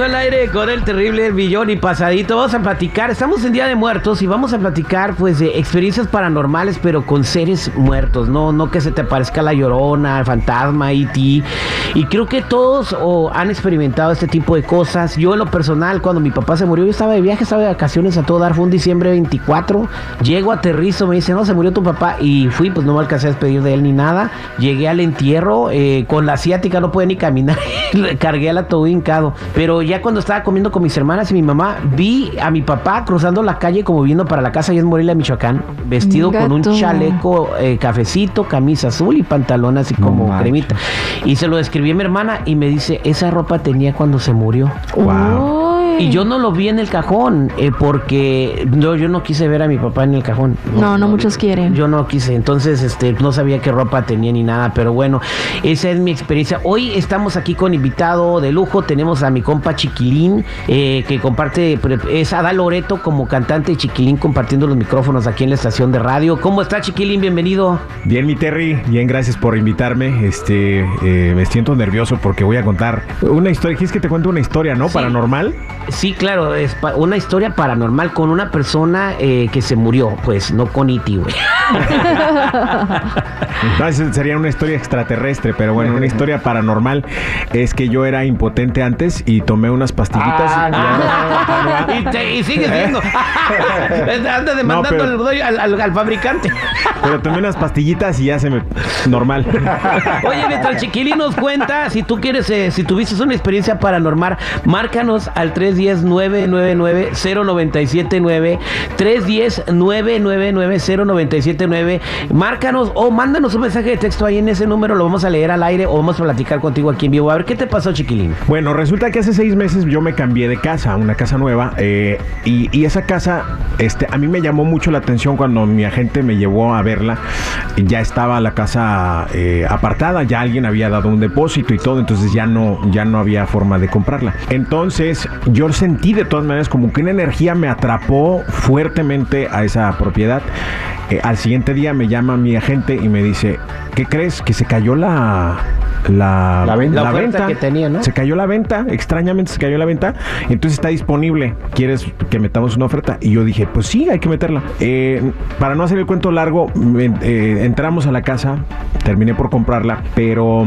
Al aire con el terrible Billón y Pasadito. Vamos a platicar, estamos en Día de Muertos y vamos a platicar pues de experiencias paranormales pero con seres muertos, no no que se te parezca la llorona, el fantasma, E.T. Y creo que todos oh, han experimentado este tipo de cosas. Yo en lo personal, cuando mi papá se murió, yo estaba de viaje, estaba de vacaciones a todo dar, fue un diciembre 24. Llego, aterrizo, me dice, no, se murió tu papá. Y fui, pues no me alcancé a despedir de él ni nada. Llegué al entierro, eh, con la asiática no puede ni caminar. Cargué al ataúd hincado. Pero ya cuando estaba comiendo con mis hermanas y mi mamá, vi a mi papá cruzando la calle como viendo para la casa y en Morelia, Michoacán, vestido con un chaleco eh, cafecito, camisa azul y pantalón así como cremita. Y se lo describí a mi hermana y me dice, esa ropa tenía cuando se murió. Wow. Y yo no lo vi en el cajón, eh, porque no, yo no quise ver a mi papá en el cajón. No, no muchos quieren. Yo no quise, entonces este, no sabía qué ropa tenía ni nada, pero bueno, esa es mi experiencia. Hoy estamos aquí con invitado de lujo, tenemos a mi compa Chiquilín, eh, que comparte, es Adal Loreto como cantante y Chiquilín compartiendo los micrófonos aquí en la estación de radio. ¿Cómo está Chiquilín? Bienvenido. Bien, mi Terry, bien, gracias por invitarme. Este, eh, me siento nervioso porque voy a contar una historia. ¿Quieres que te cuente una historia, no? Sí. Paranormal. Sí, claro, es una historia paranormal con una persona eh, que se murió, pues no con Iti, güey. No, sería una historia extraterrestre, pero bueno, una historia paranormal es que yo era impotente antes y tomé unas pastillitas. y ahora- y, te- y sigue siendo. Anda demandando pero- al, dueño- al- al- al fabricante. pero tomé unas pastillitas y ya se me... Normal. Oye, mientras el chiquilín nos cuenta, si tú quieres, eh, si tuviste una experiencia paranormal, márcanos al 310-999-0979, 310-999-0979, márcanos o mándanos un mensaje de texto ahí en ese número, lo vamos a leer al aire o vamos a platicar contigo aquí en vivo. A ver, ¿qué te pasó, chiquilín? Bueno, resulta que hace seis meses yo me cambié de casa, una casa nueva, eh, y esa casa, este, a mí me llamó mucho la atención cuando mi agente me llevó a verla. Ya estaba la casa eh, apartada, ya alguien había dado un depósito y todo, entonces ya no, ya no había forma de comprarla. Entonces yo sentí de todas maneras como que una energía me atrapó fuertemente a esa propiedad. Eh, al siguiente día me llama mi agente y me dice, ¿qué crees? Que se cayó la... La, La venta. La oferta que tenía, ¿no? Se cayó la venta, extrañamente se cayó la venta, entonces está disponible. ¿Quieres que metamos una oferta? Y yo dije, pues sí, hay que meterla. Eh, para no hacer el cuento largo, eh, entramos a la casa, terminé por comprarla, pero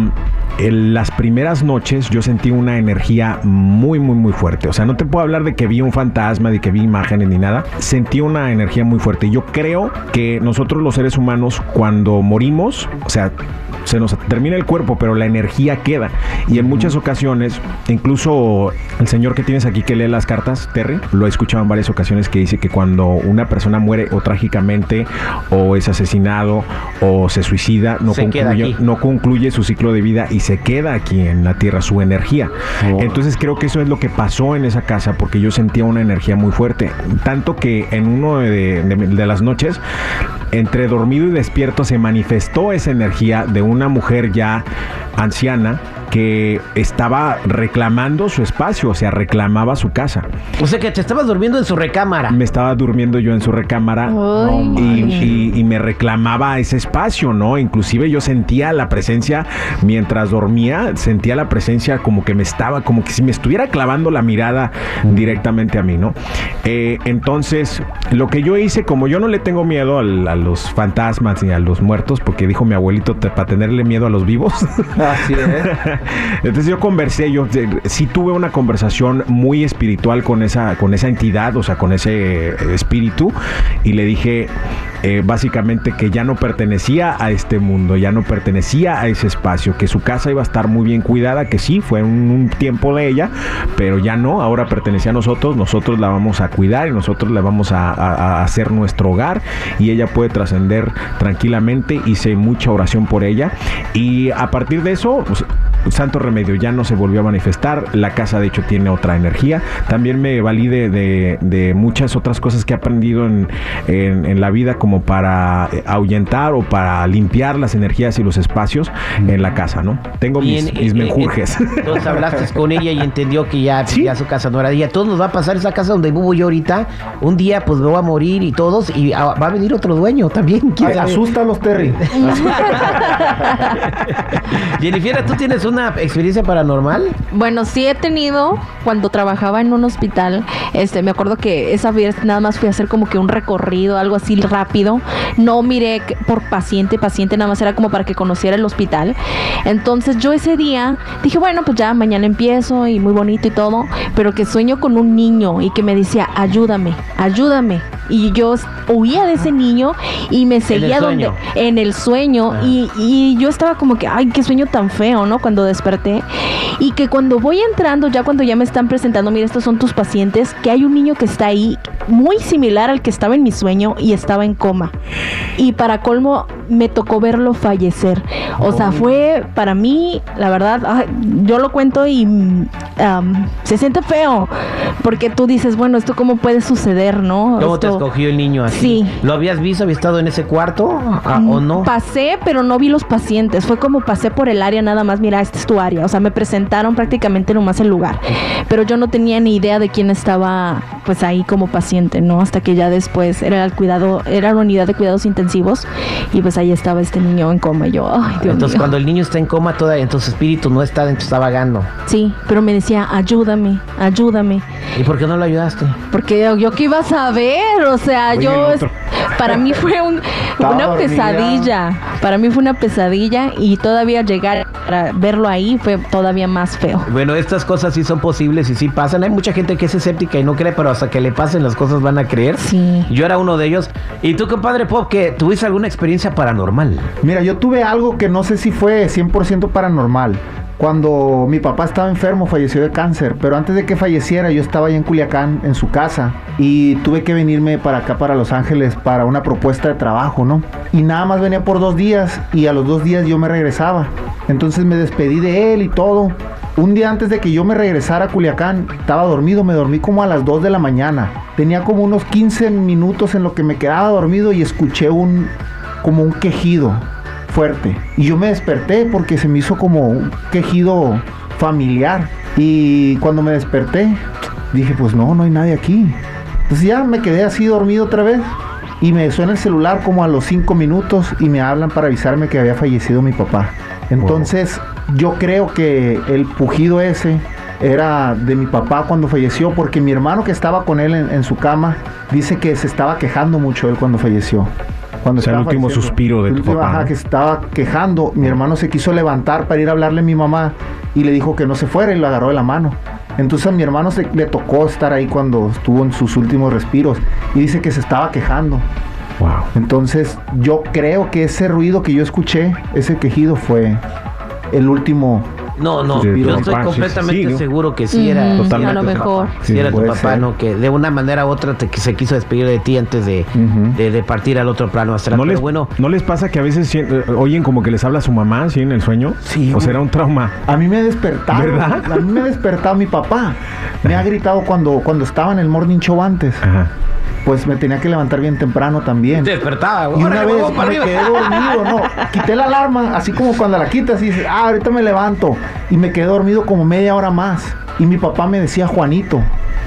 en las primeras noches yo sentí una energía muy, muy, muy fuerte. O sea, no te puedo hablar de que vi un fantasma, de que vi imágenes ni nada. Sentí una energía muy fuerte. Y yo creo que nosotros los seres humanos, cuando morimos, o sea, se nos termina el cuerpo, pero la energía queda. Y en muchas ocasiones, incluso el señor que tienes aquí que lee las cartas, Terry, lo he escuchado en varias ocasiones que dice que cuando una persona muere o trágicamente, o es asesinado, o se suicida, no, Se concluye, no concluye su ciclo de vida y se queda aquí en la tierra su energía. Oh. Entonces creo que eso es lo que pasó en esa casa, porque yo sentía una energía muy fuerte. Tanto que en uno de, de- de las noches, entre dormido y despierto, se manifestó esa energía de una mujer ya anciana que estaba reclamando su espacio, o sea, reclamaba su casa. O sea que te estabas durmiendo en su recámara. Me estaba durmiendo yo en su recámara y, y- y me reclamaba ese espacio, ¿no? Inclusive yo sentía la presencia mientras dormía, sentía la presencia como que me estaba, como que si me estuviera clavando la mirada directamente a mí, ¿no? Eh, entonces, lo que yo hice, como yo no le tengo miedo al- a los fantasmas ni a los muertos, porque dijo mi abuelito te- para tenerle miedo a los vivos. Así es. Entonces yo conversé, yo eh, sí tuve una conversación muy espiritual con esa, con esa entidad, o sea, con ese eh, espíritu, y le dije eh, básicamente que ya no pertenecía a este mundo, ya no pertenecía a ese espacio, que su casa iba a estar muy bien cuidada, que sí, fue un, tiempo de ella, pero ya no, ahora pertenecía a nosotros, nosotros la vamos a cuidar y nosotros la vamos a- a hacer nuestro hogar y ella puede trascender tranquilamente, hice mucha oración por ella y a partir de eso... Santo Remedio ya no se volvió a manifestar, la casa de hecho tiene otra energía, también me valí de, de- de muchas otras cosas que he aprendido en, en- en la vida como para eh, ahuyentar o para limpiar las energías y los espacios en la casa, ¿no? Tengo mis, Bien, mis eh, menjurjes. eh, Entonces hablaste con ella y entendió que ya, Sí. ya su casa no era de ella. Todos nos va a pasar esa casa donde vivo yo ahorita. Un día pues me voy a morir y todos y va a venir otro dueño también. ¿quién sabe? Asústalos, Terry. Jennifer, tú tienes una alguna experiencia paranormal? Bueno, sí he tenido cuando trabajaba en un hospital. Este, me acuerdo que esa vez nada más fui a hacer como que un recorrido, algo así rápido. No miré por paciente, paciente, nada más era como para que conociera el hospital. Entonces yo ese día dije, bueno, pues ya mañana empiezo y muy bonito y todo, pero que sueño con un niño y que me decía, ayúdame, ayúdame. Y yo huía de ese niño y me seguía donde sueño? en el sueño Ah. y, y yo estaba como que, ay, qué sueño tan feo, ¿no? Cuando desperté. Y que cuando voy entrando, ya cuando ya me están presentando, mira, estos son tus pacientes, que hay un niño que está ahí muy similar al que estaba en mi sueño y estaba en coma. Y para colmo, me tocó verlo fallecer. O sea, fue para mí, la verdad, ay, yo lo cuento y am, se siente feo. Porque tú dices, bueno, ¿esto cómo puede suceder, no? ¿Cómo te escogió el niño así? Sí. ¿Lo habías visto? ¿Había estado en ese cuarto ah, o no? Pasé, pero no vi los pacientes. Fue como pasé por el área nada más. Mira, esta es tu área. O sea, me presentaron prácticamente nomás el lugar. Pero yo no tenía ni idea de quién estaba, pues ahí como paciente, ¿no? Hasta que ya después era el cuidado, era la unidad de cuidados intensivos y pues ahí estaba este niño en coma. Y yo, ay, Dios Entonces, mío. cuando el niño está en coma, toda, entonces su espíritu no está dentro, está vagando. Sí, pero me decía, ayúdame, ayúdame. ¿Y por qué no lo ayudaste? Porque yo, yo qué iba a saber, o sea, Oye, yo para mí fue un- una dormida. pesadilla, para mí fue una pesadilla y todavía llegar a verlo ahí fue todavía más feo. Bueno, estas cosas sí son posibles y sí pasan. Hay mucha gente que es escéptica y no cree, pero hasta que le pasen las cosas van a creer. Sí. Yo era uno de ellos. ¿Y tú, compadre Pop, que tuviste alguna experiencia paranormal? Mira, yo tuve algo que no sé si fue 100% paranormal. Cuando mi papá estaba enfermo, falleció de cáncer, pero antes de que falleciera yo estaba allá en Culiacán, en su casa, y tuve que venirme para acá, para Los Ángeles, para una propuesta de trabajo, ¿no? Y nada más venía por dos días, y a los dos días yo me regresaba. Entonces me despedí de él y todo. Un día antes de que yo me regresara a Culiacán, estaba dormido, me dormí como a las 2 de la mañana. Tenía como unos 15 minutos en lo que me quedaba dormido y escuché un como un quejido fuerte. Y yo me desperté porque se me hizo como un quejido familiar. Y cuando me desperté, dije, pues no, no hay nadie aquí. Entonces ya me quedé así dormido otra vez. Y me suena el celular como a los 5 minutos y me hablan para avisarme que había fallecido mi papá. Entonces yo creo que el pujido ese era de mi papá cuando falleció porque mi hermano que estaba con él en, en su cama dice que se estaba quejando mucho él cuando falleció. Cuando O sea, el último falleciendo. suspiro de El tu último, papá, ajá, ¿no? que estaba quejando. Mi hermano se quiso levantar para ir a hablarle a mi mamá y le dijo que no se fuera y lo agarró de la mano. Entonces a mi hermano se, le tocó estar ahí cuando estuvo en sus últimos respiros y dice que se estaba quejando. Wow. Entonces yo creo que ese ruido que yo escuché, ese quejido fue el último. No, no, Sí, yo estoy papá, sí, completamente sí, ¿no? seguro que sí era. Totalmente a lo tu mejor. Sí, era tu papá, ser. ¿no? Que de una manera u otra te, que se quiso despedir de ti antes de, de, de partir al otro plano astral. ¿No Pero les, bueno, ¿No les pasa que a veces eh, oyen como que les habla su mamá así en el sueño? Sí, ¿O será un trauma? A mí me ha despertado. ¿Verdad? A mí me ha despertado mi papá. Me ha gritado cuando, cuando estaba en el morning show antes. Ajá. Pues me tenía que levantar bien temprano también. te despertaba. Y una vez para me arriba. quedé dormido, no. Quité la alarma, así como cuando la quitas y dices, ah, ahorita me levanto. Y me quedé dormido como media hora más. Y mi papá me decía Juanito.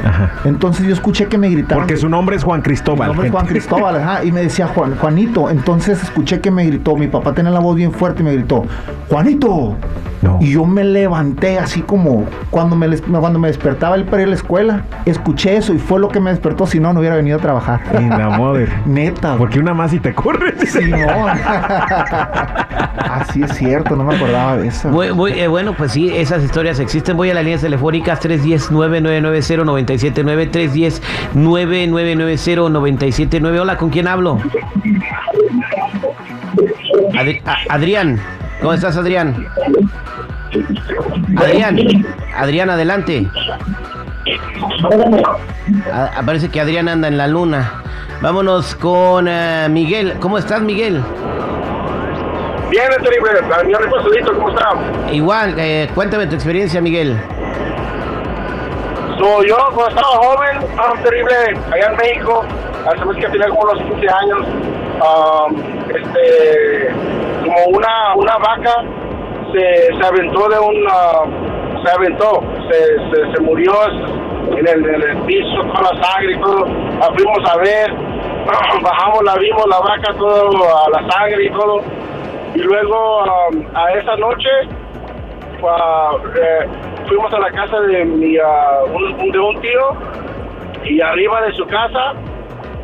Ajá. Entonces yo escuché que me gritaban. Porque su nombre es Juan Mi Cristóbal. nombre es Juan. Cristóbal, ajá, y me decía Juan, Juanito. Entonces escuché que me gritó, mi papá tenía la voz bien fuerte y me gritó, Juanito. No. Y yo me levanté así como cuando me, cuando me despertaba el para ir a la escuela. Escuché eso y fue lo que me despertó, si no, no hubiera venido a trabajar. En la madre. Neta. Porque una más y te corre. Simón. Así es cierto, no me acordaba de eso. Eh, bueno, pues sí, esas historias existen. Voy a las líneas telefónicas 310-9990-979, 310-9990-979. Hola, ¿con quién hablo? Adri- Adrián. ¿Cómo estás, Adrián? Adrián. Adrián, adelante. A- parece que Adrián anda en la luna. Vámonos con eh, Miguel. ¿Cómo estás, Miguel? Bien, terrible. Reposadito, ¿cómo está? Igual, eh, cuéntame tu experiencia, Miguel. So, yo cuando estaba joven, ah, terrible, allá en México, hace vez que tenía como unos 15 años, um, este, como una, una vaca se, se aventó de un, ah, se aventó, se, se, murió en el, en el piso, toda la sangre y todo. La fuimos a ver, bajamos, la vimos, la vaca, todo, a la sangre y todo. Y luego um, a esa noche ah, eh, fuimos a la casa de mi ah, un, de un tío y arriba de su casa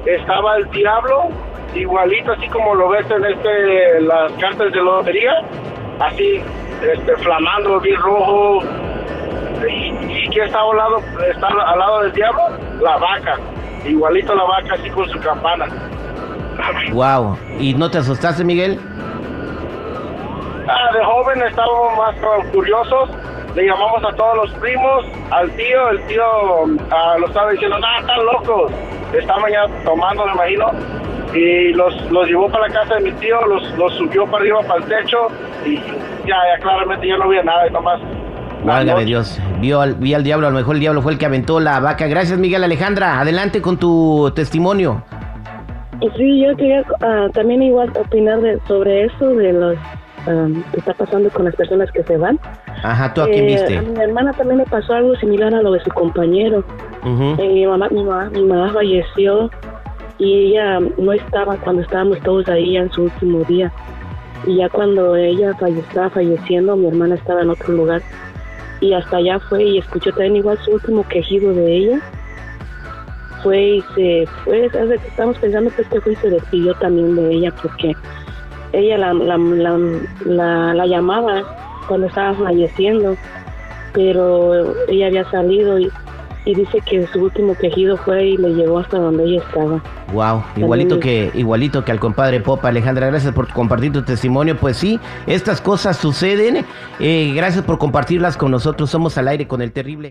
estaba el diablo, igualito así como lo ves en este las cartas de lotería, así este flamando bien rojo. ¿Y, y qué está al lado, está al lado del diablo? La vaca, igualito la vaca así con su campana. Wow. ¿Y no te asustaste, Miguel? Ah, de joven estábamos más curiosos. Le llamamos a todos los primos, al tío. El tío ah, lo estaba diciendo, no, están locos. Estaban ya tomando, me imagino. Y los, los llevó para la casa de mi tío, los, los subió para arriba, para el techo. Y ya, ya claramente yo no vi nada, nomás. la Válgame. Dios. Vio al, vi al diablo, a lo mejor el diablo fue el que aventó la vaca. Gracias, Miguel Alejandra. Adelante con tu testimonio. Sí, yo quería ah, también igual opinar de, sobre eso, de los ah, que está pasando con las personas que se van. Ajá, ¿tú a quién Eh, viste? A mi hermana también le pasó algo similar a lo de su compañero. Eh, mi, mamá, mi, mamá, mi mamá falleció y ella no estaba cuando estábamos todos ahí en su último día. Y ya cuando ella falle- estaba falleciendo, mi hermana estaba en otro lugar. Y hasta allá fue y escuchó también igual su último quejido de ella. Fue y se fue, estamos pensando que fue y se despidió también de ella porque ella la, la, la, la, la llamaba cuando estaba falleciendo, pero ella había salido y, y dice que su último quejido fue y le llegó hasta donde ella estaba. Wow, igualito que, igualito que al compadre Popa. Alejandra, gracias por compartir tu testimonio. Pues sí, estas cosas suceden. Eh, gracias por compartirlas con nosotros. Somos al aire con el terrible.